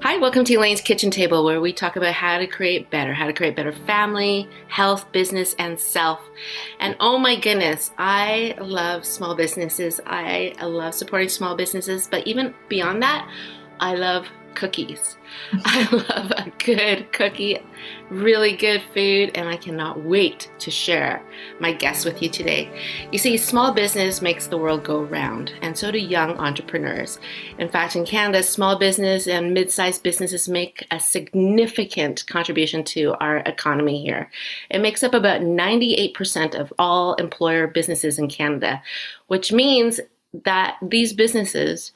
Hi, welcome to Elaine's Kitchen Table, where we talk about how to create better, how to create better family, health, business, and self. And oh my goodness, I love small businesses. I love supporting small businesses, but even beyond that, I love cookies. I love a good cookie, really good food, and I cannot wait to share my guests with you today. You see, small business makes the world go round, and so do young entrepreneurs. In fact, in Canada, small business and mid sized businesses make a significant contribution to our economy here. It makes up about 98% of all employer businesses in Canada, which means that these businesses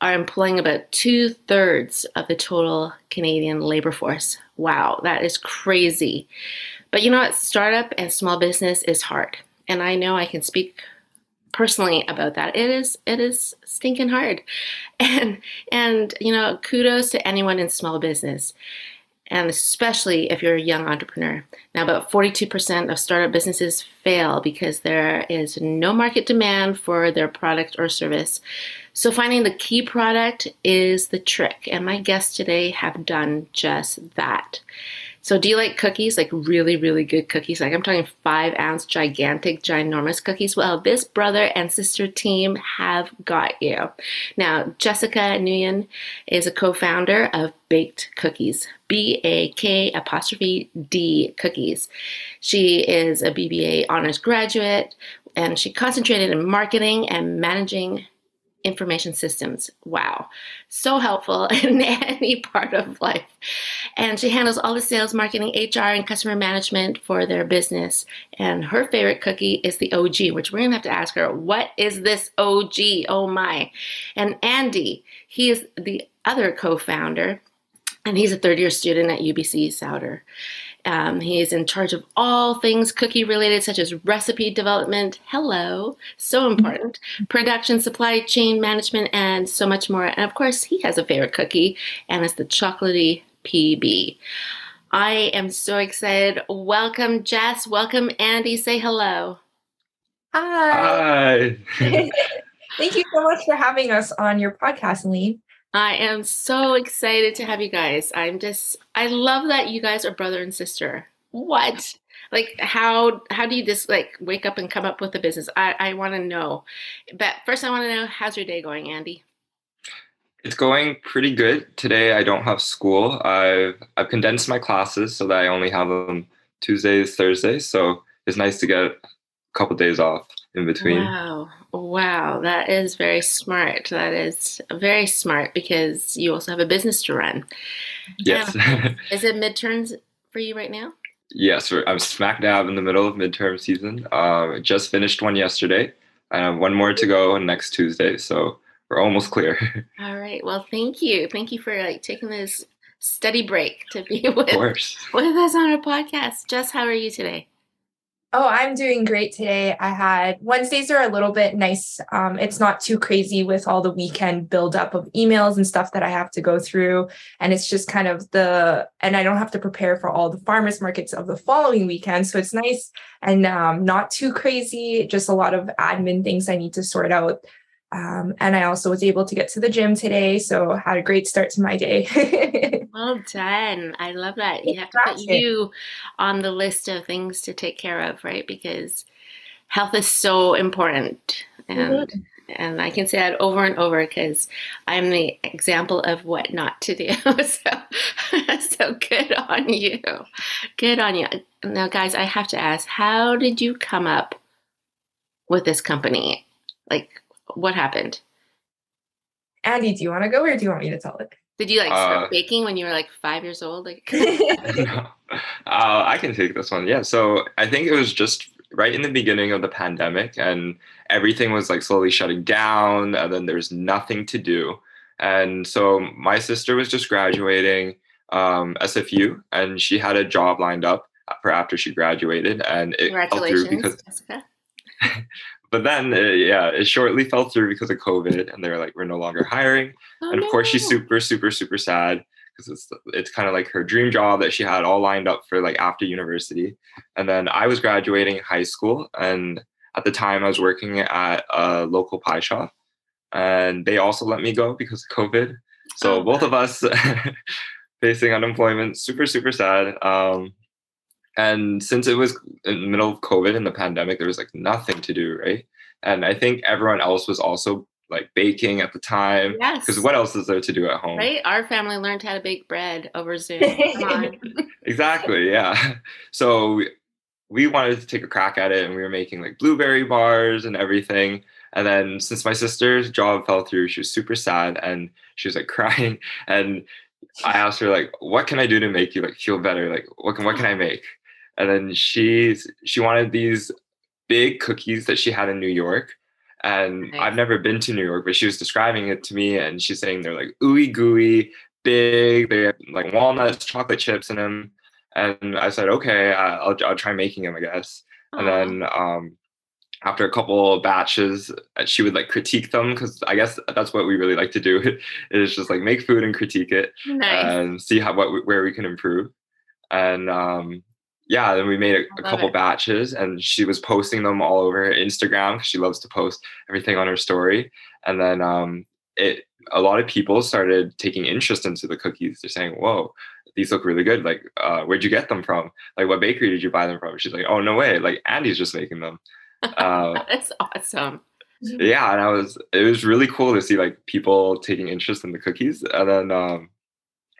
are employing about two thirds of the total Canadian labor force. Wow, that is crazy. But you know what? Startup and small business is hard. And I know I can speak personally about that. It is it is stinking hard. And and you know, kudos to anyone in small business. And especially if you're a young entrepreneur. Now, about 42% of startup businesses fail because there is no market demand for their product or service. So, finding the key product is the trick, and my guests today have done just that. So, do you like cookies, like really, really good cookies? Like I'm talking five ounce, gigantic, ginormous cookies? Well, this brother and sister team have got you. Now, Jessica Nguyen is a co founder of BAK'D Cookies, B A K apostrophe D Cookies. She is a BBA honors graduate and she concentrated in marketing and managing information systems. Wow. So helpful in any part of life. And she handles all the sales, marketing, HR, and customer management for their business. And her favorite cookie is the OG, which we're going to have to ask her, what is this OG? Oh my. And Andy, he is the other co founder, and he's a third year student at UBC Sauder. Um, he is in charge of all things cookie related, such as recipe development. Hello, so important. Production, supply chain management, and so much more. And of course, he has a favorite cookie, and it's the chocolatey PB. I am so excited. Welcome, Jess. Welcome, Andy. Say hello. Hi. Hi. Thank you so much for having us on your podcast, Lee. I am so excited to have you guys. I'm just I love that you guys are brother and sister. What? Like how how do you just like wake up and come up with a business? I, I want to know. But first I want to know how's your day going, Andy? It's going pretty good. Today I don't have school. I've I've condensed my classes so that I only have them Tuesdays, Thursdays. So it's nice to get a couple days off in between. Wow. Wow, that is very smart. That is very smart because you also have a business to run. Yes. is it midterms for you right now? Yes, I'm smack dab in the middle of midterm season. Uh, just finished one yesterday. I have one more to go next Tuesday, so we're almost clear. All right. Well, thank you. Thank you for like taking this study break to be with, with us on our podcast. Jess, how are you today? Oh, I'm doing great today. I had Wednesdays are a little bit nice. Um, it's not too crazy with all the weekend buildup of emails and stuff that I have to go through. And it's just kind of the, and I don't have to prepare for all the farmers markets of the following weekend. So it's nice and um, not too crazy, just a lot of admin things I need to sort out. Um, and I also was able to get to the gym today. So had a great start to my day. Well done. I love that. You have to put you on the list of things to take care of, right? Because health is so important. And mm-hmm. and I can say that over and over because I'm the example of what not to do. so so good on you. Good on you. Now guys, I have to ask, how did you come up with this company? Like what happened? Andy, do you want to go or do you want me to tell it? Did you like start uh, baking when you were like five years old? Like, no. uh, I can take this one. Yeah. So I think it was just right in the beginning of the pandemic, and everything was like slowly shutting down, and then there's nothing to do. And so my sister was just graduating. um, SFU, and she had a job lined up for after she graduated, and it fell through because. But then, uh, yeah, it shortly fell through because of COVID, and they were like, "We're no longer hiring." Oh, and of no. course, she's super, super, super sad because it's it's kind of like her dream job that she had all lined up for like after university. And then I was graduating high school, and at the time I was working at a local pie shop, and they also let me go because of COVID. So oh, both of us facing unemployment, super super sad. Um, and since it was in the middle of COVID and the pandemic, there was like nothing to do, right? And I think everyone else was also like baking at the time. Yes. Because what else is there to do at home? Right. Our family learned how to bake bread over Zoom. exactly. Yeah. So we wanted to take a crack at it and we were making like blueberry bars and everything. And then since my sister's job fell through, she was super sad and she was like crying. And I asked her like, what can I do to make you like feel better? Like what can what can I make? And then she's she wanted these big cookies that she had in New York and nice. I've never been to New York, but she was describing it to me, and she's saying they're like ooey gooey, big, they have like walnuts, chocolate chips in them. And I said, okay, I'll I'll try making them, I guess. Aww. And then um, after a couple batches, uh, she would like critique them because I guess that's what we really like to do is just like make food and critique it nice. and see how what where we can improve. And um, yeah, then we made a, a couple it. batches and she was posting them all over Instagram because she loves to post everything on her story. And then um, it a lot of people started taking interest into the cookies. They're saying, Whoa, these look really good. Like, uh, where'd you get them from? Like, what bakery did you buy them from? She's like, Oh, no way. Like, Andy's just making them. Uh, That's awesome. Yeah. And I was, it was really cool to see like people taking interest in the cookies. And then um,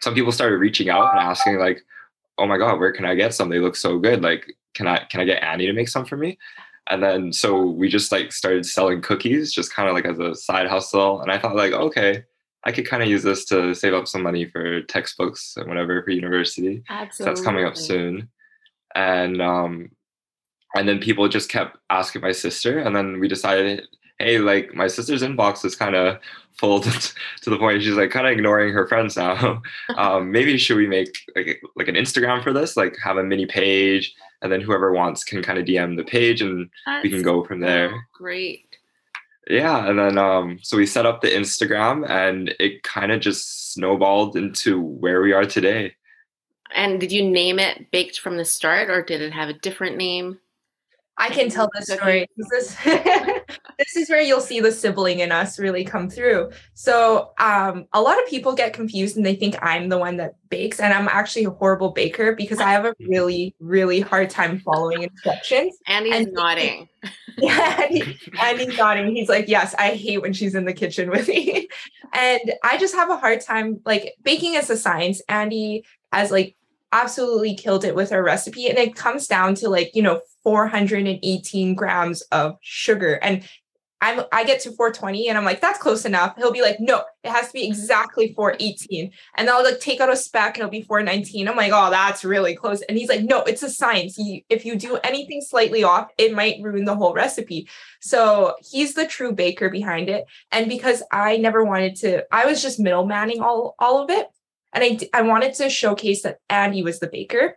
some people started reaching out and asking, like, oh my god, where can I get some? They look so good. Like, can I can I get Annie to make some for me? And then so we just like started selling cookies, just kind of like as a side hustle. And I thought like, okay, I could kind of use this to save up some money for textbooks and whatever for university. Absolutely. So that's coming up soon. And um and then people just kept asking my sister, and then we decided, hey, like my sister's inbox is kind of full to, to, the point she's like kind of ignoring her friends now. um, maybe should we make like like an Instagram for this? Like have a mini page, and then whoever wants can kind of DM the page, and That's we can go from there. Great. Yeah, and then um, so we set up the Instagram, and it kind of just snowballed into where we are today. And did you name it Baked from the start, or did it have a different name? I can tell the story. This, this is where you'll see the sibling in us really come through. So, um, a lot of people get confused and they think I'm the one that bakes, and I'm actually a horrible baker because I have a really, really hard time following instructions. And he's and nodding. yeah, and, he, and he's nodding. He's like, "Yes, I hate when she's in the kitchen with me," and I just have a hard time. Like baking is a science. Andy has like absolutely killed it with our recipe, and it comes down to like you know 418 grams of sugar. And I'm I get to 420 and I'm like, that's close enough. He'll be like, no, it has to be exactly 418. And I'll like take out a spec and it'll be 419. I'm like, oh, that's really close. And he's like, no, it's a science. If you do anything slightly off, it might ruin the whole recipe. So he's the true baker behind it. And because I never wanted to, I was just middlemaning all, all of it. And I, I wanted to showcase that Andy was the baker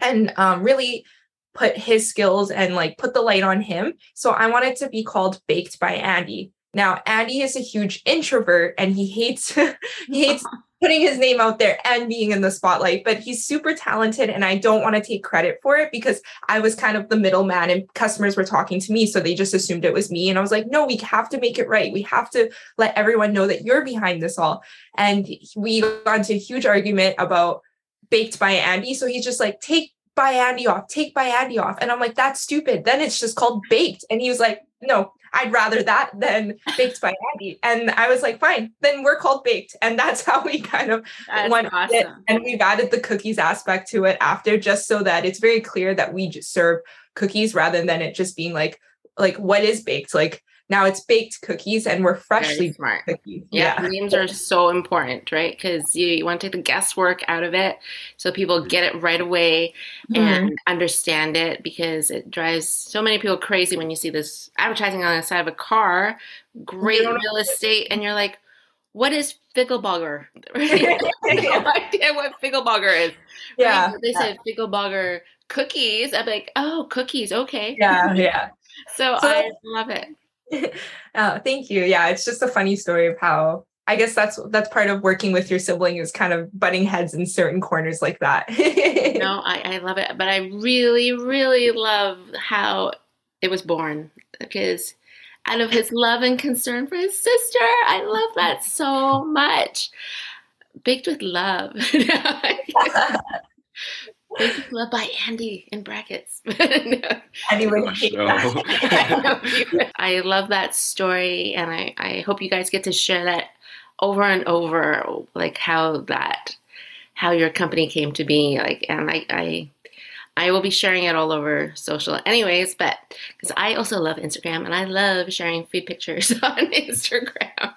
and um, really put his skills and like put the light on him. So I wanted to be called Baked by Andy. Now, Andy is a huge introvert and he hates he hates putting his name out there and being in the spotlight, but he's super talented and I don't want to take credit for it because I was kind of the middleman and customers were talking to me so they just assumed it was me and I was like, "No, we have to make it right. We have to let everyone know that you're behind this all." And we got into a huge argument about baked by Andy. So he's just like, take by Andy off, take by Andy off. And I'm like, that's stupid. Then it's just called baked. And he was like, no, I'd rather that than baked by Andy. And I was like, fine, then we're called baked. And that's how we kind of that's went awesome. it. And we've added the cookies aspect to it after just so that it's very clear that we just serve cookies rather than it just being like, like what is baked? Like now it's baked cookies and we're freshly Very smart. Cookies. Yeah, yeah. names are so important, right? Because you, you want to take the guesswork out of it so people get it right away mm-hmm. and understand it because it drives so many people crazy when you see this advertising on the side of a car, great real estate, and you're like, what is Figglebogger? no idea what Figglebogger is. Yeah. Right? They said Figglebogger cookies. I'm like, oh, cookies. Okay. Yeah. Yeah. So, So I love it. Oh, thank you. Yeah, it's just a funny story of how I guess that's that's part of working with your sibling is kind of butting heads in certain corners like that. No, I, I love it. But I really, really love how it was born because out of his love and concern for his sister, I love that so much. Baked with love. Baked with love by Andy in brackets. No. anyway, Gosh, no. I know you would. I love that story, and I, I hope you guys get to share that over and over, like how that, how your company came to be, like, and I, I, I will be sharing it all over social, anyways. But because I also love Instagram, and I love sharing food pictures on Instagram,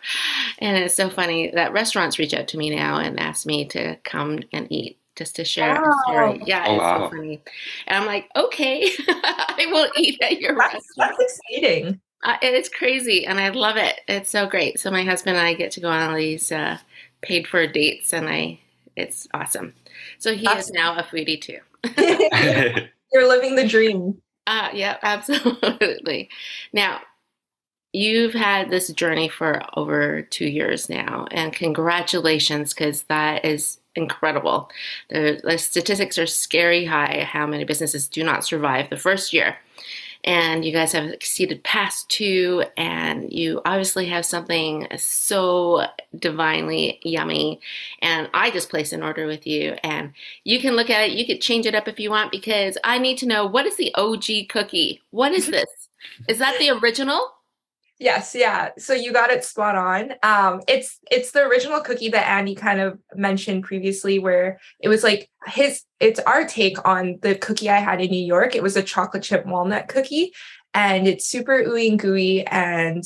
and it's so funny that restaurants reach out to me now and ask me to come and eat. Just to share a story. Yeah, Oh, it's wow. so funny. And I'm like, okay, I will eat at your that's, restaurant. that's exciting. Uh, it's crazy, and I love it. It's so great. So my husband and I get to go on all these uh, paid for dates, and I it's awesome. So he is now a foodie too. You're living the dream. Uh, yeah, absolutely. Now, you've had this journey for over two years now, and congratulations, because that is incredible. The, the statistics are scary high how many businesses do not survive the first year. And you guys have exceeded past two, and you obviously have something so divinely yummy. And I just placed an order with you, and you can look at it. You could change it up if you want because I need to know what is the OG cookie? What is this? Is that the original? Yes, yeah. So you got it spot on. Um, it's it's the original cookie that Andy kind of mentioned previously, where it was like his. It's our take on the cookie I had in New York. It was a chocolate chip walnut cookie, and it's super ooey and gooey, and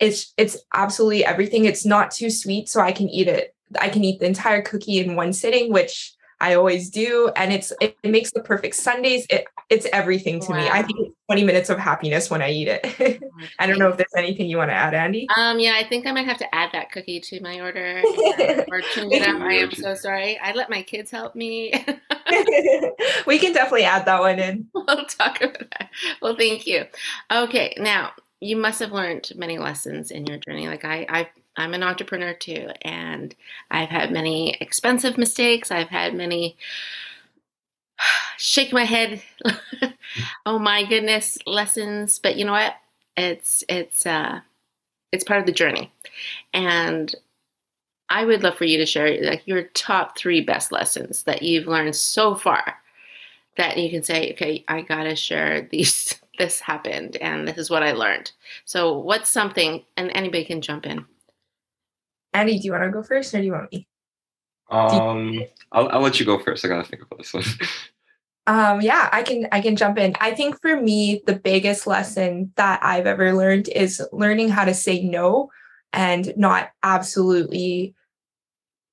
it's it's absolutely everything. It's not too sweet, so I can eat it. I can eat the entire cookie in one sitting, which I always do, and it's it, makes the perfect Sundays. It it's everything to me. I think it's 20 minutes of happiness when I eat it. I don't know if there's anything you want to add, Andy. Um, yeah, I think I might have to add that cookie to my order or change it up. I am so sorry. I let my kids help me. we can definitely add that one in. we'll talk about that. Well, thank you. Okay, now you must have learned many lessons in your journey. Like I, I, I'm an entrepreneur too, and I've had many expensive mistakes. I've had many shake my head. oh my goodness, lessons. But you know what? It's it's uh, it's part of the journey, and I would love for you to share like your top three best lessons that you've learned so far that you can say, okay, I gotta share these. This happened, and this is what I learned. So, what's something, and anybody can jump in. Andy, do you want to go first or do you want me? um, I'll, I'll let you go first. I gotta think about this one. Um, yeah, I can I can jump in. I think for me, the biggest lesson that I've ever learned is learning how to say no and not absolutely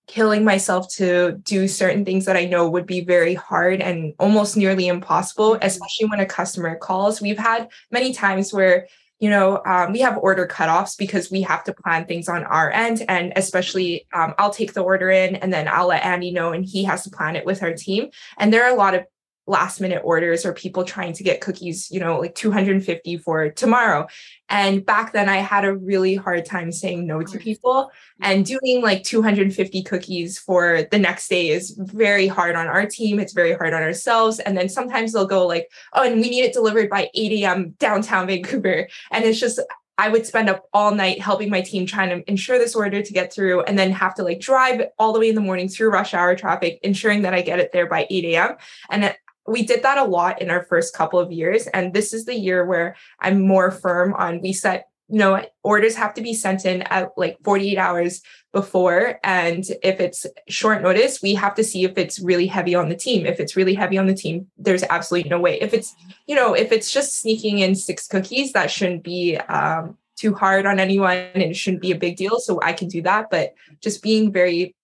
killing myself to do certain things that I know would be very hard and almost nearly impossible, especially when a customer calls. We've had many times where you know, um, we have order cutoffs because we have to plan things on our end. And especially, um, I'll take the order in and then I'll let Andy know, and he has to plan it with our team. And there are a lot of last minute orders or people trying to get cookies, you know, like 250 for tomorrow. And back then I had a really hard time saying no to people and doing like 250 cookies for the next day is very hard on our team. It's very hard on ourselves. And then sometimes they'll go like, oh, and we need it delivered by 8 a.m. downtown Vancouver. And it's just, I would spend up all night helping my team trying to ensure this order to get through and then have to like drive all the way in the morning through rush hour traffic, ensuring that I get it there by 8 a.m. And we did that a lot in our first couple of years. And this is the year where I'm more firm on we set, you know, orders have to be sent in at like 48 hours before. And if it's short notice, we have to see if it's really heavy on the team. If it's really heavy on the team, there's absolutely no way. If it's, you know, if it's just sneaking in six cookies, that shouldn't be um, too hard on anyone and it shouldn't be a big deal. So I can do that. But just being very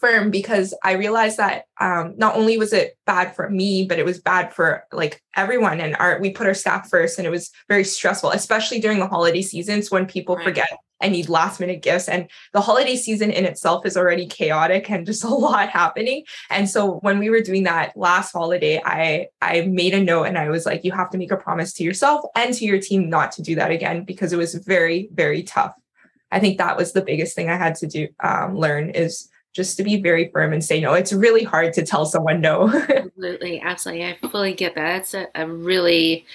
firm because I realized that um, not only was it bad for me, but it was bad for like everyone. And our we put our staff first, and it was very stressful, especially during the holiday seasons when people Right. forget I need last minute gifts. And the holiday season in itself is already chaotic and just a lot happening. And so when we were doing that last holiday, I I made a note and I was like, you have to make a promise to yourself and to your team not to do that again because it was very, very tough. I think that was the biggest thing I had to do um, learn is just to be very firm and say no. It's really hard to tell someone no. absolutely, absolutely. I fully get that. That's a, a really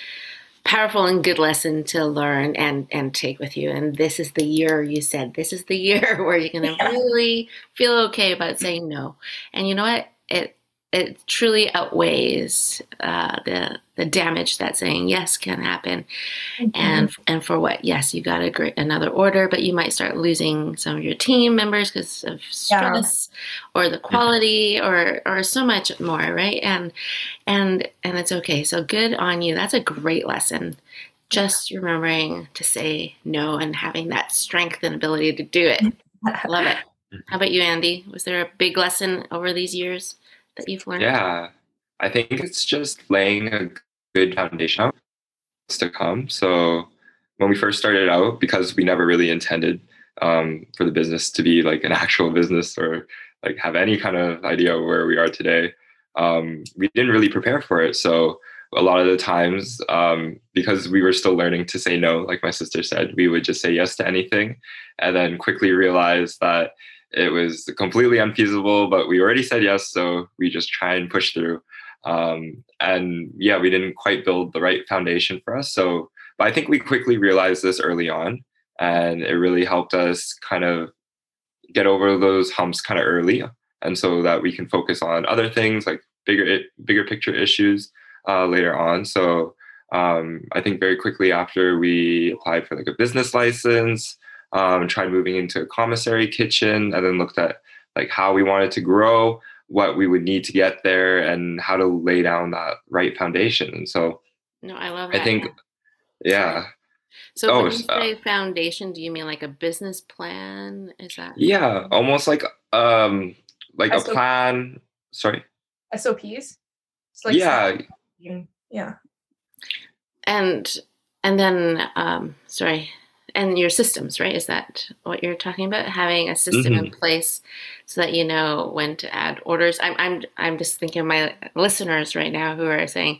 powerful and good lesson to learn and and take with you and this is the year you said this is the year where you're going to yeah. really feel okay about saying no and you know what it it truly outweighs uh, the the damage that saying yes can happen. Mm-hmm. And and for what? Yes, you got a great another order, but you might start losing some of your team members because of stress yeah. or the quality or or so much more, right? And and and it's okay. So good on you. That's a great lesson. Just remembering to say no and having that strength and ability to do it. I love it. How about you, Andy? Was there a big lesson over these years? That you've learned? Yeah, I think it's just laying a good foundation to come. So when we first started out, because we never really intended um, for the business to be like an actual business or like have any kind of idea of where we are today, um, we didn't really prepare for it. So a lot of the times, um, because we were still learning to say no, like my sister said, we would just say yes to anything, and then quickly realize that it was completely unfeasible, but we already said yes, so we just try and push through. Um, and yeah, we didn't quite build the right foundation for us. So, but I think we quickly realized this early on, and it really helped us kind of get over those humps kind of early, and so that we can focus on other things like bigger bigger picture issues uh, later on. So. Um, I think very quickly after we applied for like a business license, um, tried moving into a commissary kitchen, and then looked at like how we wanted to grow, what we would need to get there, and how to lay down that right foundation. And so, no, I love that. I think, yeah. So oh, when you say uh, foundation, do you mean like a business plan? Is that? Yeah, almost like um like SOP. a plan. Sorry. SOPs. it's Like yeah. Yeah. And and then um sorry and your systems, right? Is that what you're talking about? Having a system mm-hmm. in place so that you know when to add orders. I'm I'm I'm just thinking of my listeners right now who are saying,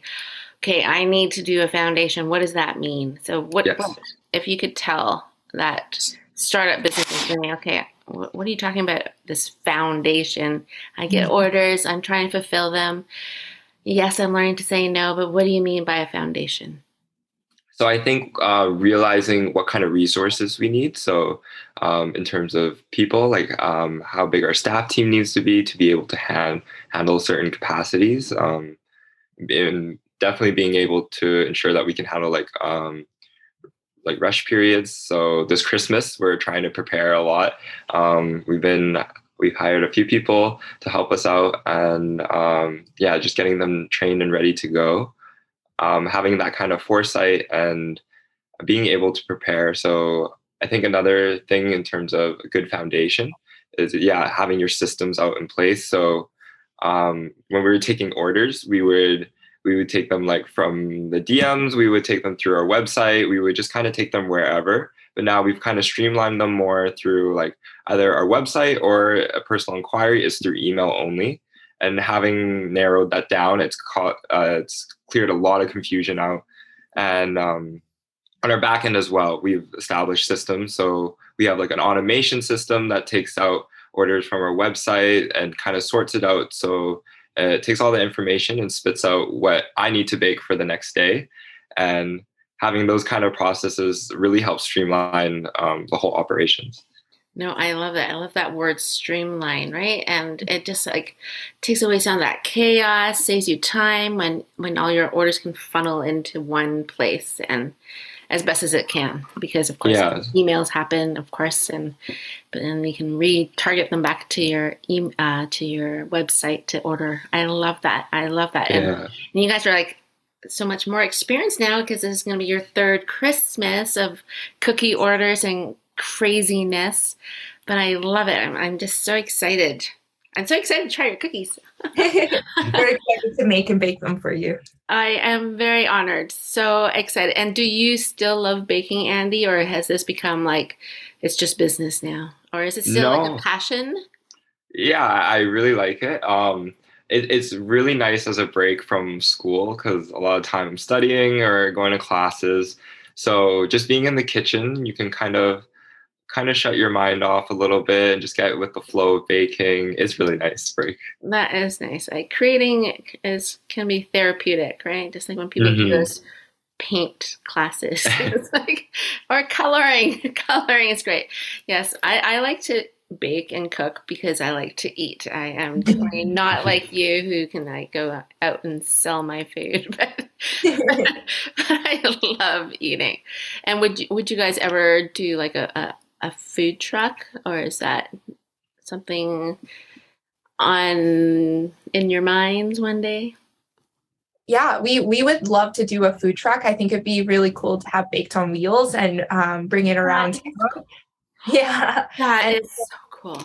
"Okay, I need to do a foundation. What does that mean?" So what, yes. what if you could tell that startup business is saying, "Okay, what, what are you talking about? This foundation? I get mm-hmm. orders. I'm trying to fulfill them. Yes, I'm learning to say no, but what do you mean by a foundation?" So I think uh, realizing what kind of resources we need. So um, in terms of people, like um, how big our staff team needs to be to be able to hand, handle certain capacities, um, and definitely being able to ensure that we can handle like um, like rush periods. So this Christmas, we're trying to prepare a lot. Um, we've been we've hired a few people to help us out, and um, yeah, just getting them trained and ready to go um, having that kind of foresight and being able to prepare. So I think another thing in terms of a good foundation is yeah having your systems out in place. So um, when we were taking orders, we would we would take them like from the DMs, we would take them through our website, we would just kind of take them wherever. But now we've kind of streamlined them more through like either our website or a personal inquiry is through email only. And having narrowed that down, it's caught, uh, it's cleared a lot of confusion out. And um, on our back end as well, we've established systems. So we have like an automation system that takes out orders from our website and kind of sorts it out. So it takes all the information and spits out what I need to bake for the next day. And having those kind of processes really helps streamline um, the whole operations. No, I love that. I love that word streamline, right? And it just like takes away some of that chaos, saves you time when when all your orders can funnel into one place and as best as it can. Because of course yeah. emails happen, of course, and but then you can retarget them back to your e- uh, to your website to order. I love that. I love that. Yeah. And, and you guys are like so much more experienced now because this is going to be your third Christmas of cookie orders and craziness, but I love it. I'm, I'm just so excited. I'm so excited to try your cookies. very excited to make and bake them for you. I am very honored. So excited. And do you still love baking, Andy, or has this become like it's just business now, or is it still no. like a passion? Yeah, I really like it. Um, it, it's really nice as a break from school because a lot of time I'm studying or going to classes. So just being in the kitchen, you can kind of kind of shut your mind off a little bit and just get with the flow of baking. It's really nice break. That is nice. Like creating is can be therapeutic, right? Just like when people mm-hmm. do those paint classes, it's like or coloring. coloring is great. Yes, I, I like to bake and cook because I like to eat. I am definitely not like you who can like go out and sell my food, but, I love eating. And would you, would you guys ever do like a, a, a food truck or is that something on in your minds one day? Yeah, we we would love to do a food truck. I think it'd be really cool to have baked on wheels and um, bring it around. Yeah. That and is so cool.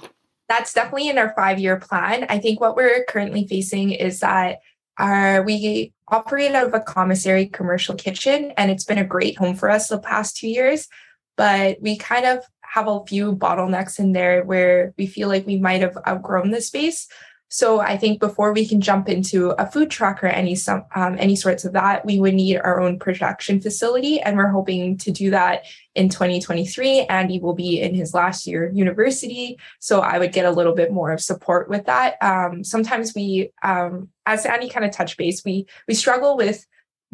That's definitely in our five year plan. I think what we're currently facing is that our we operate out of a commissary commercial kitchen and it's been a great home for us the past two years. But we kind of have a few bottlenecks in there where we feel like we might have outgrown the space. So I think before we can jump into a food truck or any some um, any sorts of that, we would need our own production facility, and we're hoping to do that in 2023. Andy will be in his last year of university, so I would get a little bit more of support with that. Um, sometimes we, um, as Andy kind of touched base, we we struggle with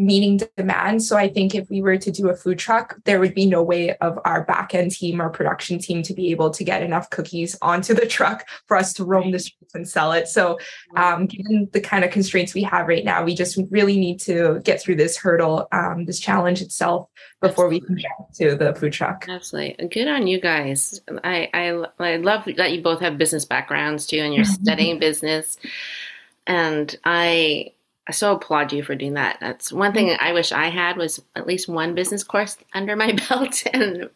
meeting demand. So I think if we were to do a food truck, there would be no way of our back end team or production team to be able to get enough cookies onto the truck for us to roam the streets and sell it. So um, given the kind of constraints we have right now, we just really need to get through this hurdle, um, this challenge itself before Absolutely. we can get to the food truck. Absolutely. Good on you guys. I, I, I love that you both have business backgrounds too, and you're studying business. And I, I so applaud you for doing that. That's one thing I wish I had was at least one business course under my belt, and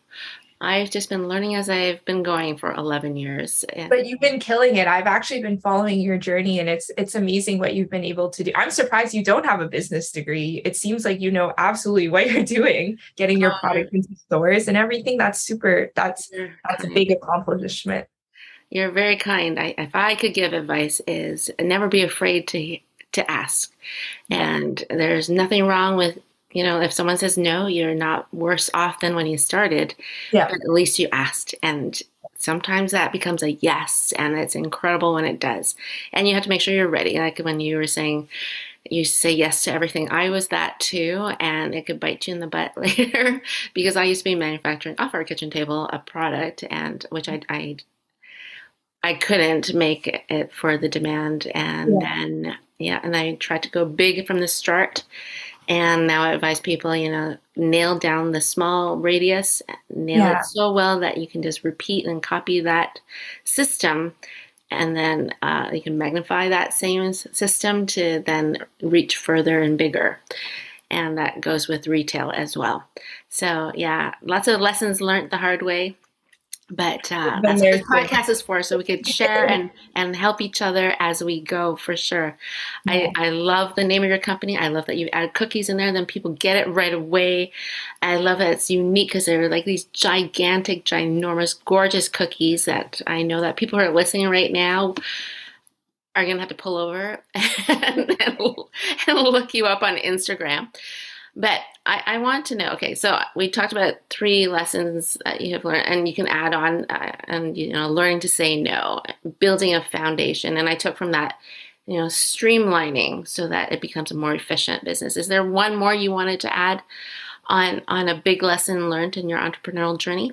I've just been learning as I've been going for 11 years. And but you've been killing it. I've actually been following your journey and it's it's amazing what you've been able to do. I'm surprised you don't have a business degree. It seems like you know absolutely what you're doing, getting your product into stores and everything. That's super that's that's a big accomplishment. You're very kind. I, if I could give advice is never be afraid to to ask. And there's nothing wrong with, you know, if someone says no, you're not worse off than when you started. Yeah. But at least you asked. And sometimes that becomes a yes. And it's incredible when it does. And you have to make sure you're ready. Like when you were saying, you say yes to everything. I was that too, and it could bite you in the butt later because I used to be manufacturing off our kitchen table a product, and which I, I I couldn't make it for the demand, and yeah. then yeah, and I tried to go big from the start. And now I advise people, you know, nail down the small radius, nail yeah. it so well that you can just repeat and copy that system. And then uh, you can magnify that same system to then reach further and bigger. And that goes with retail as well. So, yeah, lots of lessons learned the hard way but uh, that's what the podcast is for so we could share and and help each other as we go for sure. Yeah. I, I love the name of your company. I love that you add cookies in there then people get it right away. I love that it's unique because they're like these gigantic ginormous gorgeous cookies that i know that people who are listening right now are going to have to pull over and, and, and look you up on instagram but I, I, want to know. Okay, so we talked about three lessons that you have learned, and you can add on, uh, and you know, learning to say no, building a foundation, and I took from that, you know, streamlining so that it becomes a more efficient business. Is there one more you wanted to add on on a big lesson learned in your entrepreneurial journey?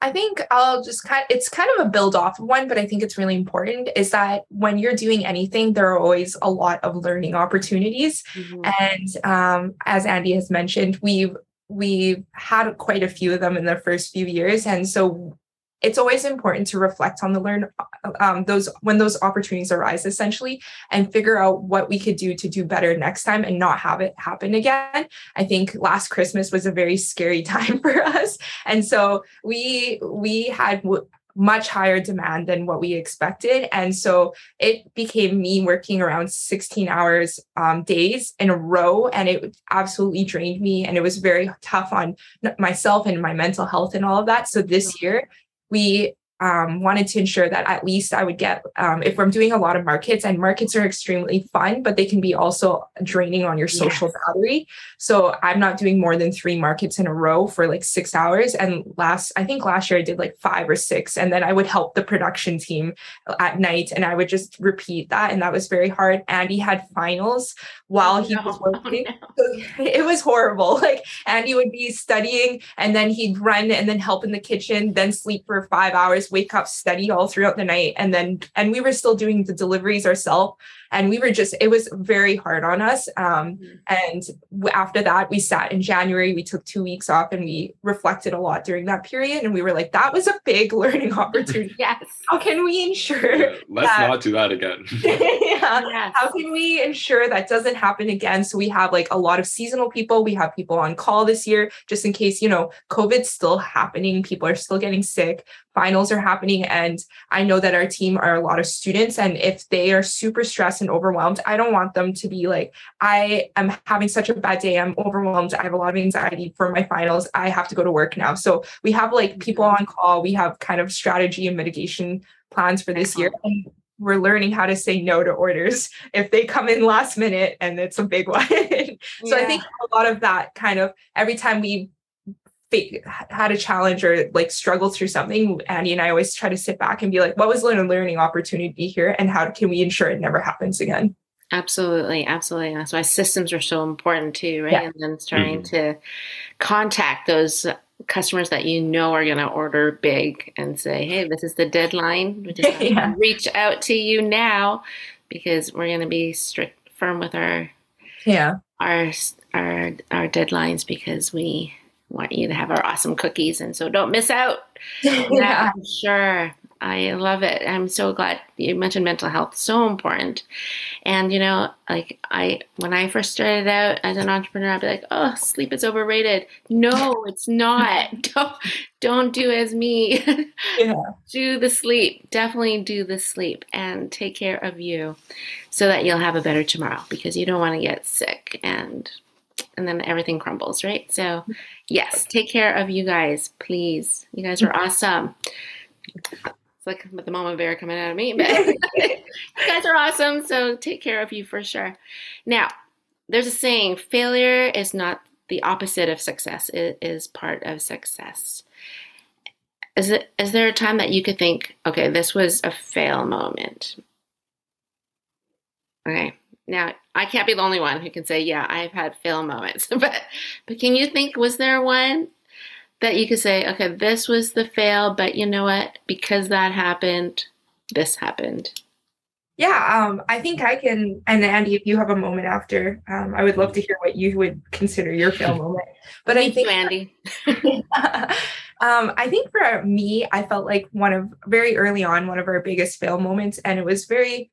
I think I'll just kind of, it's kind of a build off of one, but I think it's really important is that when you're doing anything, there are always a lot of learning opportunities. Mm-hmm. And um, as Andy has mentioned, we've we've had quite a few of them in the first few years. And so it's always important to reflect on the learn um, those when those opportunities arise essentially and figure out what we could do to do better next time and not have it happen again i think last christmas was a very scary time for us and so we we had much higher demand than what we expected. And so it became me working around 16 hours um, days in a row. And it absolutely drained me. And it was very tough on myself and my mental health and all of that. So this mm-hmm. year, we um, wanted to ensure that at least I would get, um, if I'm doing a lot of markets, and markets are extremely fun, but they can be also draining on your social yes. battery. So I'm not doing more than three markets in a row for like six hours. And last, I think last year I did like five or six. And then I would help the production team at night and I would just repeat that. And that was very hard. Andy had finals while he was working. Oh, no. so it was horrible. Like Andy would be studying and then he'd run and then help in the kitchen, then sleep for five hours wake up, study all throughout the night. And then, and we were still doing the deliveries ourselves. And we were just it was very hard on us. Um, mm-hmm. and after that we sat in january. We took two weeks off and we reflected a lot during that period. And we were like that was a big learning opportunity. Yes. How can we ensure yeah, let's that, not do that again. Yeah. Yes. how can we ensure that doesn't happen again? So we have like a lot of seasonal people. We have people on call this year just in case you know covid's still happening. People are still getting sick finals are happening and i know that our team are a lot of students and if they are super stressed and overwhelmed. I don't want them to be like, I am having such a bad day. I'm overwhelmed. I have a lot of anxiety for my finals. I have to go to work now. So we have like people mm-hmm. on call. We have kind of strategy and mitigation plans for this year. And we're learning how to say no to orders if they come in last minute and it's a big one. so yeah. I think a lot of that kind of every time we had a challenge or like struggled through something, Andy and I always try to sit back and be like, what was the learning opportunity here? And how can we ensure it never happens again? Absolutely, absolutely. That's why systems are so important too, right? Yeah. And then trying mm-hmm. to contact those customers that you know are going to order big and say, "Hey, this is the deadline. We just yeah. reach out to you now because we're going to be strict, firm with our yeah our our our deadlines because we want you to have our awesome cookies. And so don't miss out. yeah. I'm sure. I love it. I'm so glad you mentioned mental health. So important. And you know, like I when I first started out as an entrepreneur, I'd be like, oh, sleep is overrated. No, it's not. don't don't do as me. Yeah. do the sleep. Definitely do the sleep and take care of you so that you'll have a better tomorrow because you don't want to get sick and and then everything crumbles, right? So, mm-hmm. yes, take care of you guys, please. You guys are mm-hmm. awesome. It's like the mama bear coming out of me, but you guys are awesome. So, take care of you for sure. Now, there's a saying failure is not the opposite of success, it is part of success. Is, it, is there a time that you could think, okay, this was a fail moment? Okay, now, I can't be the only one who can say, yeah, I've had fail moments. but but can you think was there one that you could say, okay, this was the fail, but you know what? Because that happened, this happened. Yeah, um, I think I can. And Andy, if you have a moment after, um, I would love to hear what you would consider your fail moment. But Thank I think, you, Andy. um, I think for me, I felt like one of very early on, one of our biggest fail moments, and it was very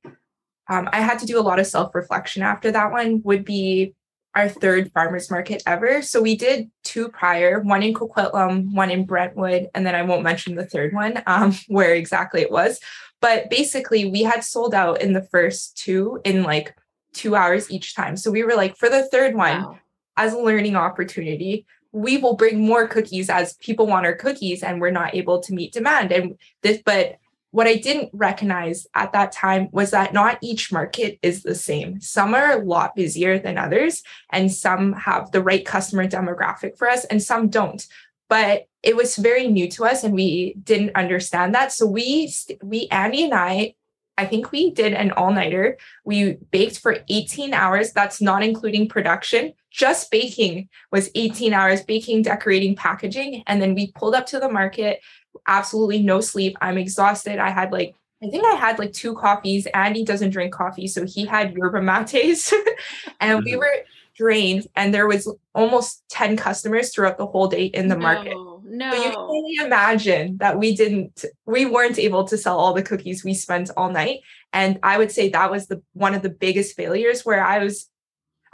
um, I had to do a lot of self reflection after that one, would be our third farmers market ever. So we did two prior, one in Coquitlam, one in Brentwood, and then I won't mention the third one, um, where exactly it was. But basically, we had sold out in the first two in like two hours each time. So we were like, for the third one, wow. as a learning opportunity, we will bring more cookies as people want our cookies and we're not able to meet demand. And this, but what I didn't recognize at that time was that not each market is the same. Some are a lot busier than others, and some have the right customer demographic for us, and some don't. But it was very new to us, and we didn't understand that. So we, we, Andy and I, I think we did an all nighter. We baked for 18 hours. That's not including production. Just baking was 18 hours, baking, decorating, packaging. And then we pulled up to the market absolutely no sleep. I'm exhausted. I had like, I think I had like two coffees. Andy doesn't drink coffee, so he had yerba mates, and we mm-hmm. were drained. And there was almost 10 customers throughout the whole day in the no, market. No. So you can only imagine that we didn't, we weren't able to sell all the cookies we spent all night. And I would say that was the one of the biggest failures where I was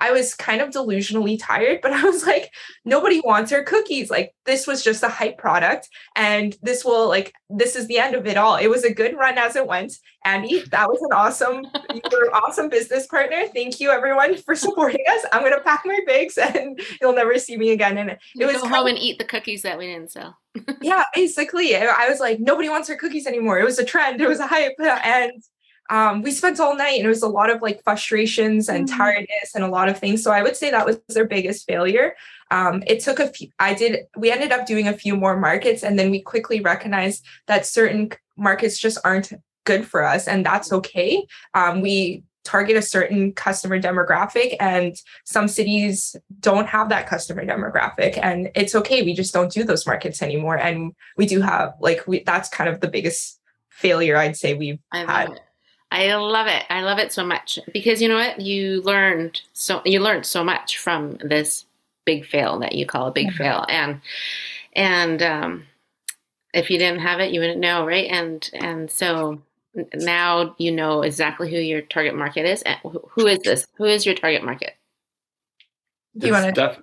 I was kind of delusionally tired, but I was like, nobody wants our cookies. Like this was just a hype product and this will like this is the end of it all. It was a good run as it went. Andy, that was an awesome, you were an awesome business partner. Thank you everyone for supporting us. I'm gonna pack my bags and you'll never see me again. And it You was go home of- and eat the cookies that we didn't sell. yeah, basically, I I was like, nobody wants our cookies anymore. It was a trend, it was a hype, and um, we spent all night, and it was a lot of like frustrations and Mhm. tiredness and a lot of things. So I would say that was their biggest failure. Um, it took a few. I did. We ended up doing a few more markets, and then we quickly recognized that certain markets just aren't good for us, and that's okay. Um, we target a certain customer demographic and some cities don't have that customer demographic and it's okay we just don't do those markets anymore and we do have like we that's kind of the biggest failure i'd say we've I had it. I love it. I love it so much because you know what? You learned so you learned so much from this big fail that you call a big Mhm. fail, and and um, if you didn't have it, you wouldn't know, right? And and so now you know exactly who your target market is. And who- who is this? Who is your target market? do you want to def-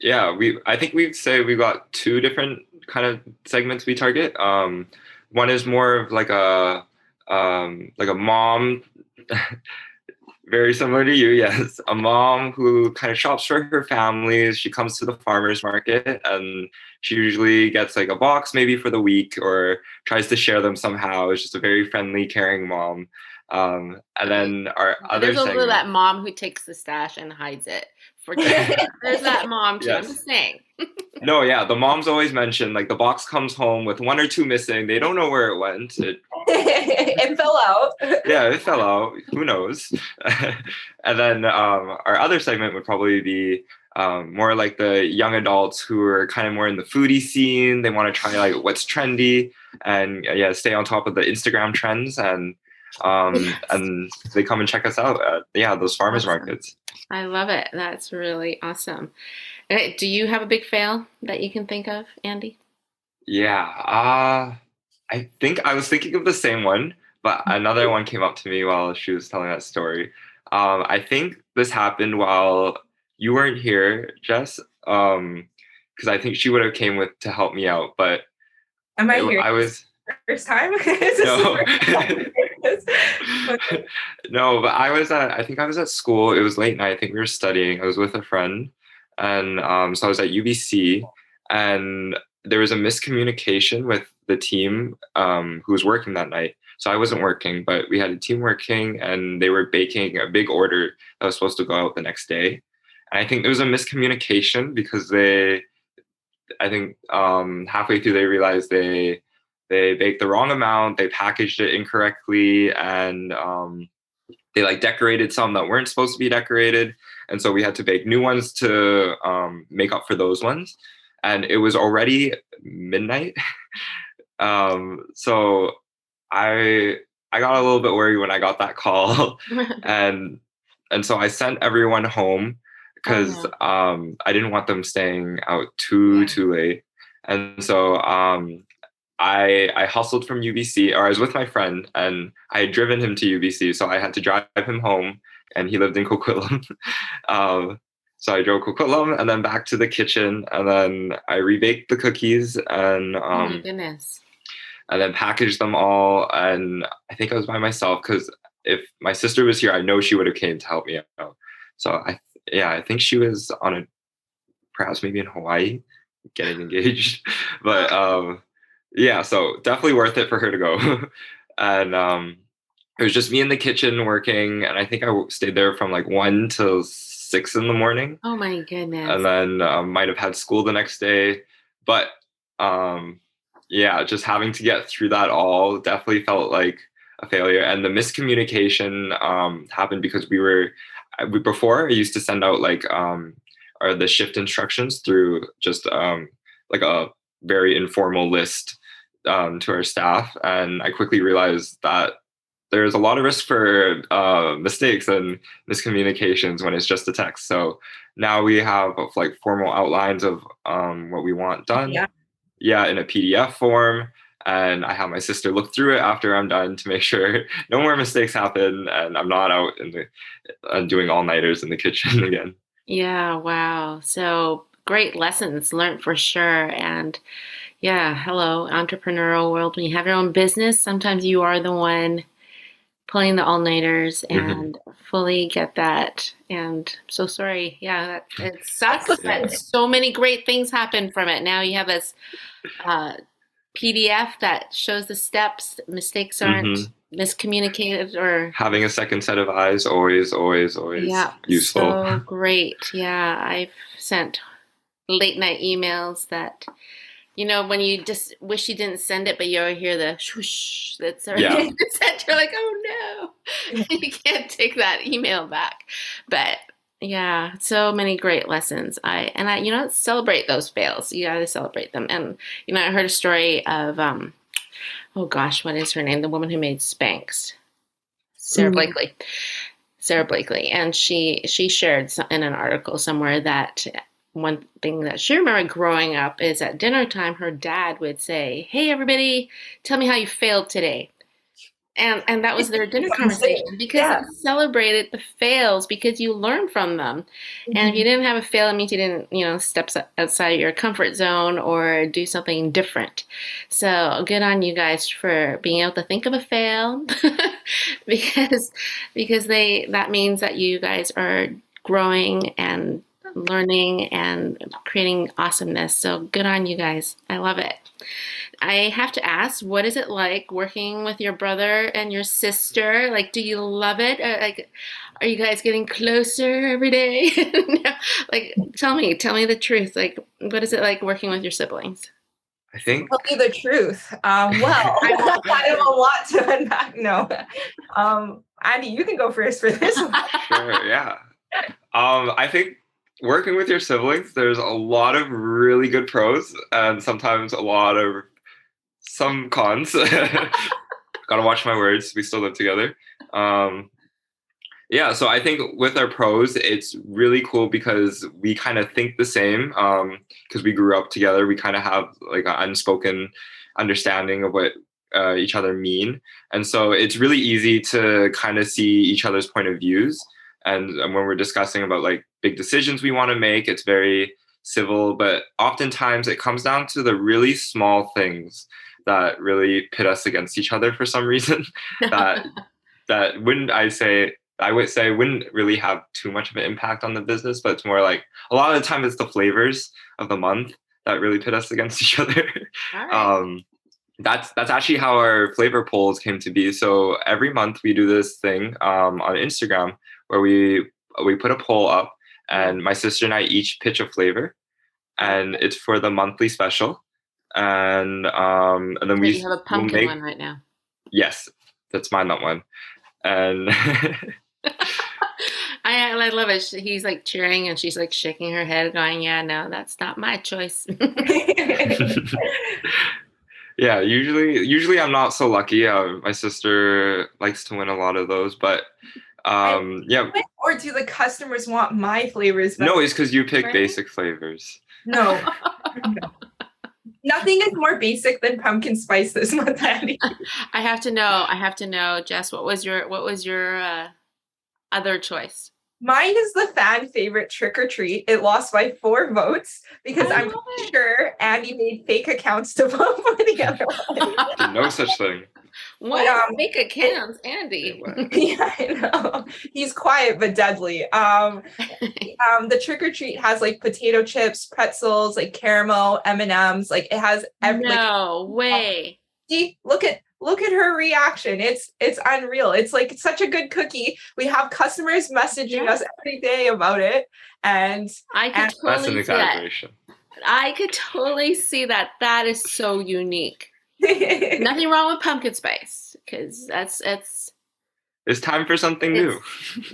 yeah, we I think we say we've got two different kind of segments we target. Um, one is more of like a um, like a mom, very similar to you. Yes, a mom who kind of shops for her family. She comes to the farmers market and she usually gets like a box maybe for the week or tries to share them somehow. It's just a very friendly, caring mom. Um, and then our other There's also segment, that mom who takes the stash and hides it. Forget There's that mom too. I'm just saying. No, yeah, the moms always mention like the box comes home with one or two missing. They don't know where it went. It, it fell out yeah, it fell out. Who knows? and then um, our other segment would probably be um, more like the young adults who are kind of more in the foodie scene. They want to try like what's trendy and uh, yeah, stay on top of the Instagram trends and um, Yes. and they come and check us out at yeah those farmers Awesome. markets. I love it. That's really awesome. Okay, Do you have a big fail that you can think of, Andy? Yeah, uh, I think I was thinking of the same one, but another one came up to me while she was telling that story. Um, I think this happened while you weren't here, Jess, um, because I think she would have came with to help me out, but am i it- here I was first time Is this the No. first time? Okay. no, but I was at I think I was at school. It was late night. I think we were studying. I was with a friend, and um, so I was at UBC, and there was a miscommunication with the team um, who was working that night. So I wasn't working, but we had a team working, and they were baking a big order that was supposed to go out the next day. And I think there was a miscommunication because they, I think um, halfway through they realized they they baked the wrong amount they packaged it incorrectly and um, they like decorated some that weren't supposed to be decorated and so we had to bake new ones to um, make up for those ones and it was already midnight. Um, so i i got a little bit worried when i got that call. And and so i sent everyone home because um, i didn't want them staying out too Yeah. too late. And so um, I I hustled from UBC, or I was with my friend, and I had driven him to UBC, so I had to drive him home, and he lived in Coquitlam. um, so I drove Coquitlam and then back to the kitchen, and then I rebaked the cookies and oh my um, goodness. and then packaged them all. And I think I was by myself because if my sister was here, I know she would have came to help me out. So I yeah, I think she was on a perhaps maybe in Hawaii getting engaged, but um yeah, so definitely worth it for her to go. and um, it was just me in the kitchen working, and I think I stayed there from like one till six in the morning, Oh my goodness. and then um, might have had school the next day. But um, yeah, just having to get through that all definitely felt like a failure. And the miscommunication um, happened because we were we, before I used to send out like um, or the shift instructions through just um, like a very informal list um, to our staff, and I quickly realized that there's a lot of risk for uh, mistakes and miscommunications when it's just a text. So now we have like formal outlines of um, what we want done. Yeah. Yeah, in a PDF form. And I have my sister look through it after I'm done to make sure no more mistakes happen and I'm not out in the uh, doing all nighters in the kitchen again. Yeah, wow. So great lessons learned for sure. And yeah, hello, entrepreneurial world. When you have your own business, sometimes you are the one pulling the all nighters Mhm. and fully get that. And so sorry. Yeah, that, it sucks, Yeah. but so many great things happen from it. Now you have this uh, PDF that shows the steps, mistakes aren't Mhm. miscommunicated or Having a second set of eyes always, always, always yeah, useful. So great. Yeah, I've sent late night emails that, you know, when you just wish you didn't send it, but you already hear the swoosh that's already Yeah. sent. You're like, oh no, you can't take that email back. But yeah, so many great lessons. I and I, you know, celebrate those fails. You got to celebrate them. And you know, I heard a story of, um, oh gosh, what is her name? The woman who made Spanx, Sara Mm. Blakely. Sara Blakely, and she she shared in an article somewhere that one thing that she remembered growing up is at dinner time, her dad would say, "Hey, everybody, tell me how you failed today." And, and that was their dinner conversation because Yeah. it celebrated the fails because you learn from them. And if you didn't have a fail, it means you didn't, you know, step outside your comfort zone or do something different. So good on you guys for being able to think of a fail, because because they that means that you guys are growing and learning and creating awesomeness. So good on you guys. I love it. I have to ask, what is it like working with your brother and your sister? Like, do you love it? Or, like, are you guys getting closer every day? No. Like, tell me, tell me the truth. Like, what is it like working with your siblings? I think Tell me the truth. Um, well, I want I have a lot to unpack. No, um, Andy, you can go first for this one. sure, yeah. Um, I think working with your siblings, there's a lot of really good pros and sometimes a lot of some cons. Gotta watch my words. We still live together. Um, yeah, so I think with our pros, it's really cool because we kind of think the same. Because we grew up together, we kind of have like an unspoken understanding of what uh, each other mean, and so it's really easy to kind of see each other's point of views. And, and when we're discussing about like big decisions we want to make, it's very civil. But oftentimes, it comes down to the really small things that really pit us against each other for some reason. that that wouldn't I say I would say wouldn't really have too much of an impact on the business, but it's more like a lot of the time it's the flavors of the month that really pit us against each other. Right. um, that's that's actually how our flavor polls came to be. So every month we do this thing um, on Instagram where we we put a poll up, and my sister and I each pitch a flavor, and it's for the monthly special, and um, and then So we have a we'll pumpkin make- one right now. Yes, that's my that one, and I, I love it. He's like cheering and she's like shaking her head, going, Yeah, no, that's not my choice. yeah, usually usually I'm not so lucky. Uh, my sister likes to win a lot of those, but um, yeah, or do the customers want my flavors? no, it's because you pick Right? basic flavors. no. no. Nothing is more basic than pumpkin spice this month, Andy. I have to know. I have to know, Jess. What was your what was your uh, other choice? Mine is the fan favorite trick or treat. It lost by four votes because I I'm it. sure Andy made fake accounts to vote for the other one. No such thing. What um, make accounts, Andy? yeah, I know. He's quiet but deadly. Um, um, the trick or treat has like potato chips, pretzels, like caramel, M and M's. Like it has every. Like, no way. see, look at look at her reaction. It's it's unreal. It's like such a good cookie. We have customers messaging Yeah. us every day about it, and I could And- That's an totally see that. I could totally see that. That is so unique. Nothing wrong with pumpkin spice because that's it's It's time for something new.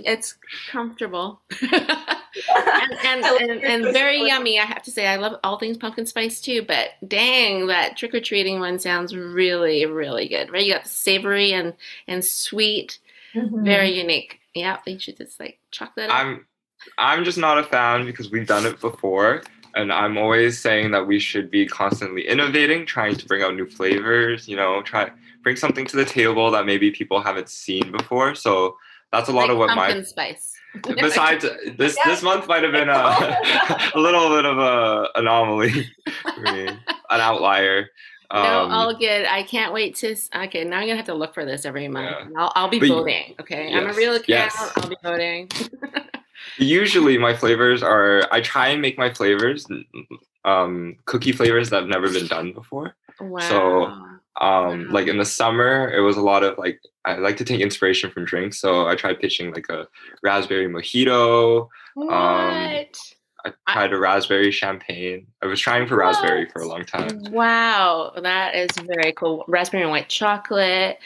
it's comfortable and and, and, and very yummy. I have to say, I love all things pumpkin spice too. But dang, that trick or treating one sounds really really good. Right, you got the savory and and sweet, Mhm. very unique. Yeah, you should just like chocolate. I'm I'm just not a fan because we've done it before. And I'm always saying that we should be constantly innovating, trying to bring out new flavors, you know, try bring something to the table that maybe people haven't seen before. So that's a lot like of what pumpkin my spice. Besides, this Yeah. this month might have been a, a little bit of a anomaly for me, an outlier. no, Um, all good. I can't wait to. Okay, now I'm gonna have to look for this every month. Yeah. I'll, I'll be But voting. Okay, I'm a real account. yes. I'll be voting. Usually, my flavors are. I try and make my flavors um, cookie flavors that have never been done before. Wow. Um, like in the summer, it was a lot of like I like to take inspiration from drinks, so I tried pitching like a raspberry mojito. what? I I- tried a raspberry champagne. I was trying for raspberry for a long time. Wow, that is very cool. Raspberry and white chocolate.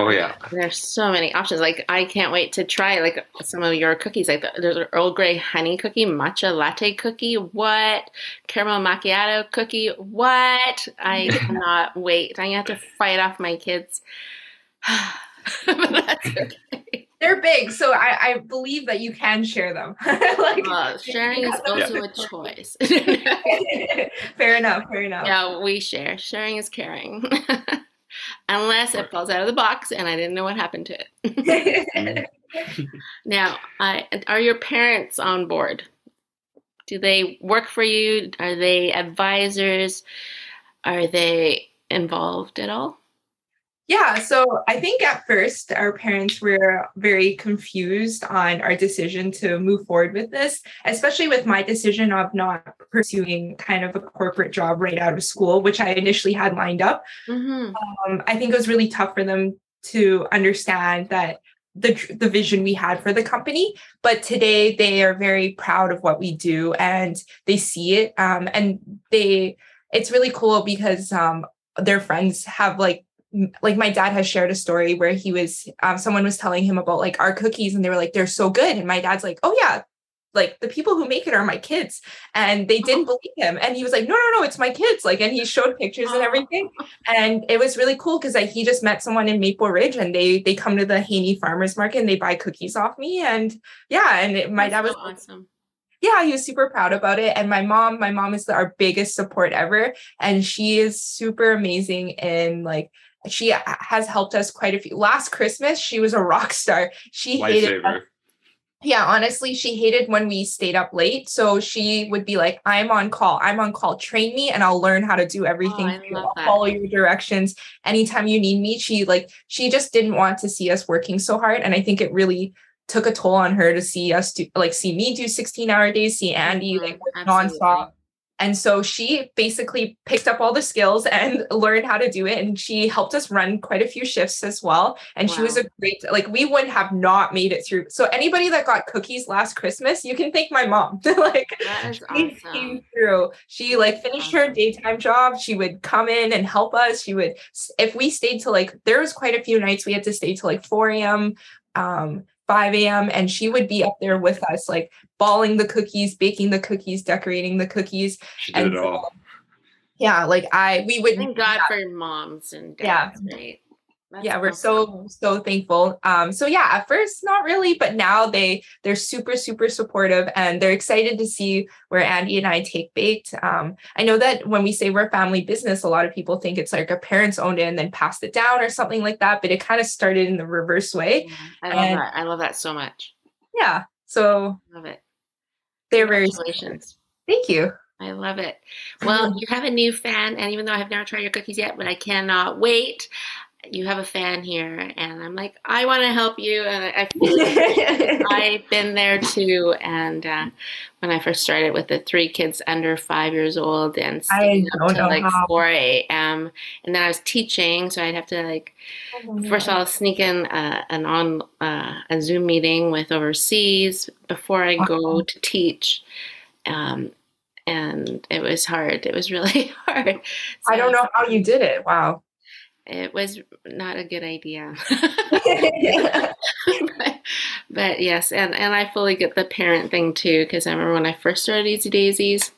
Oh yeah, There's so many options. Like I can't wait to try like some of your cookies. Like the, there's an Earl Grey honey cookie, matcha latte cookie. What? Caramel macchiato cookie. What? I cannot wait. I have to fight off my kids. but that's okay. They're big, so I, I believe that you can share them. like, Uh, sharing is also a choice. fair enough. Fair enough. yeah, we share. Sharing is caring. Unless it falls out of the box and I didn't know what happened to it. Mm. Now, I, are your parents on board? Do they work for you? Are they advisors? Are they involved at all? Yeah, so I think at first our parents were very confused on our decision to move forward with this, especially with my decision of not pursuing kind of a corporate job right out of school, which I initially had lined up. Mm-hmm. Um, I think it was really tough for them to understand that the the vision we had for the company. But today they are very proud of what we do and they see it. Um, and they it's really cool because um, their friends have like like my dad has shared a story where he was um, someone was telling him about like our cookies and they were like they're so good. And my dad's like oh yeah. Like the people who make it are my kids. And they didn't believe him. And he was like no no no it's my kids. Like and he showed pictures and everything. And it was really cool because like he just met someone in Maple Ridge and they they come to the Haney Farmers Market and they buy cookies off me. And yeah and it, my dad was so awesome. yeah he was super proud about it. And my mom my mom is our biggest support ever. And she is super amazing in like she has helped us quite a few. Last christmas she was a rock star. She hated lifesaver. yeah honestly she hated when we stayed up late. So she would be like i'm on call. I'm on call. Train me and i'll learn how to do everything Oh, I for you. love I'll that. follow your directions anytime you need me. She like she just didn't want to see us working so hard. And i think it really took a toll on her to see us do like see me do 16 hour days see andy Mhm, like work absolutely. nonstop and so she basically picked up all the skills and learned how to do it. And she helped us run quite a few shifts as well. And she was a great, like, we would have not made it through. So, anybody that got cookies last Christmas, you can thank my mom. like, she awesome. came through. She like finished her daytime job. She would come in and help us. She would, if we stayed till like, there was quite a few nights we had to stay till like 4 a.m. Um, 5 a.m. and she would be up there with us, like balling the cookies, baking the cookies, decorating the cookies She did and it all. yeah like i we would Thank God for moms and Yeah. dads, right? That's yeah we're awesome. so so thankful um so yeah at first not really but now they they're super super supportive and they're excited to see where andy and i take BAK'D um i know that when we say we're a family business a lot of people think it's like our parents owned it and then passed it down or something like that but it kind of started in the reverse way Yeah, I love And- that. I love that so much. yeah so Love it. they're very Congratulations. thank you I love it. Well, you have a new fan, and even though I've never tried your cookies yet, but I cannot wait. You have a fan here, and I'm like, I want to help you, and I, I feel like I've been there too. And uh, when I first started with the three kids under five years old and I staying up till like how. 4 a.m., and then I was teaching, so I'd have to like First of all, sneak in uh, an on uh, a Zoom meeting with overseas before I go to teach, um, and it was hard. It was really hard. i don't know how you did it wow It was not a good idea. but, but yes, and and I fully get the parent thing too because I remember when I first started Easy Daysies,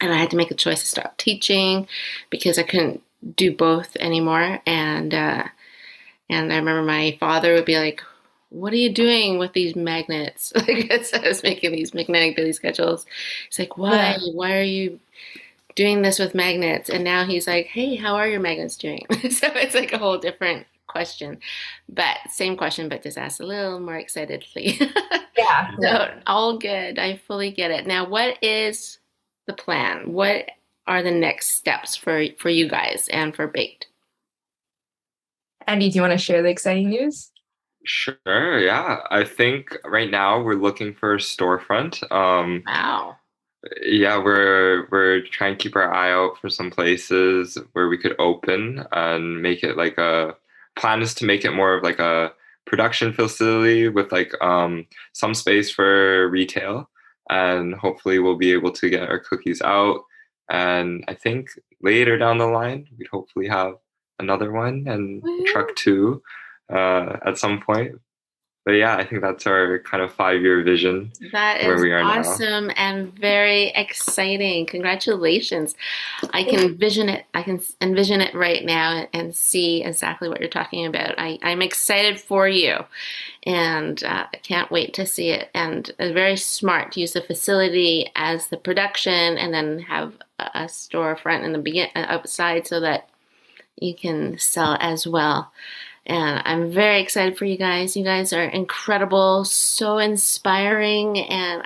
and I had to make a choice to stop teaching because I couldn't do both anymore, and uh, and I remember my father would be like. What are you doing with these magnets? Like I was making these magnetic daily schedules, he's like, "Why? Why are you doing this with magnets?" And now he's like, "Hey, how are your magnets doing?" so it's like a whole different question, but same question, but just asked a little more excitedly. yeah. so all good. I fully get it. Now, what is the plan? What are the next steps for for you guys and for BAK'D? Andy, do you want to share the exciting news? Sure. Yeah. I think right now we're looking for a storefront. Um, wow. Yeah, we're we're trying to keep our eye out for some places where we could open and make it like a plan is to make it more of like a production facility with like um, some space for retail. And hopefully we'll be able to get our cookies out. And i think later down the line we'd hopefully have another one and truck two uh, at some point but yeah, I think that's our kind of five year vision. That is awesome now. and very exciting. Congratulations. I can envision it. I can envision it right now and see exactly what you're talking about. I, I'm excited for you and uh, I can't wait to see it. And very smart to use the facility as the production and then have a storefront in the begin outside so that you can sell as well. And I'm very excited for you guys. You guys are incredible, so inspiring, and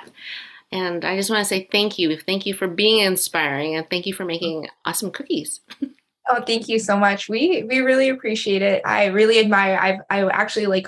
and I just want to say thank you. Thank you for being inspiring, and thank you for making awesome cookies. Oh, thank you so much. We we really appreciate it. I really admire. I've I actually like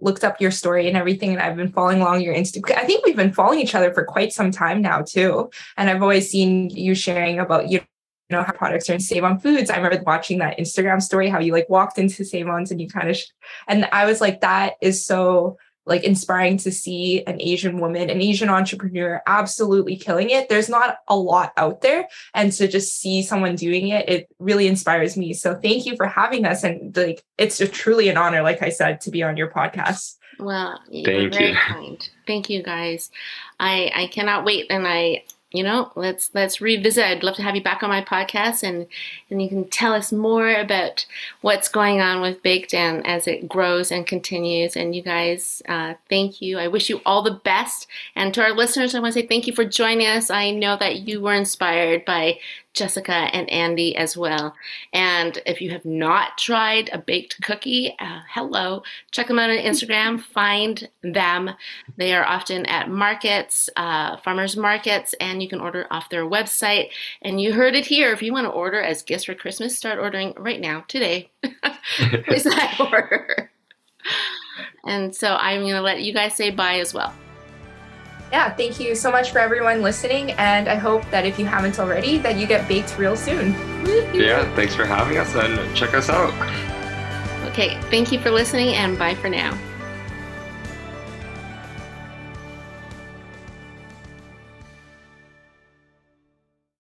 looked up your story and everything, and I've been following along your Instagram. I think we've been following each other for quite some time now too. And I've always seen you sharing about you know how products are in Save on Foods. I remember watching that Instagram story how you like walked into Save On's and you kind of sh- and I was like that is so like inspiring to see an Asian woman, an Asian entrepreneur absolutely killing it. There's not a lot out there and to just see someone doing it it really inspires me. So thank you for having us and like it's a truly an honor like I said to be on your podcast. Well, you're Thank very you. kind. Thank you guys. I I cannot wait and I you know let's let's revisit. I'd love to have you back on my podcast and and you can tell us more about what's going on with BAK'D and as it grows and continues. And you guys uh, thank you. I wish you all the best. And to our listeners i want to say thank you for joining us. I know that you were inspired by Jessica and Andy as well. And if you have not tried a BAK'D cookie, uh, hello, check them out on Instagram, find them. They are often at markets, uh, farmers markets, and you can order off their website. And you heard it here. If you want to order as gifts for Christmas, start ordering right now, today. Place that order. And so I'm going to let you guys say bye as well yeah, thank you so much for everyone listening. And I hope that if you haven't already, that you get baked real soon. Yeah, thanks for having us and check us out. Okay, thank you for listening and bye for now.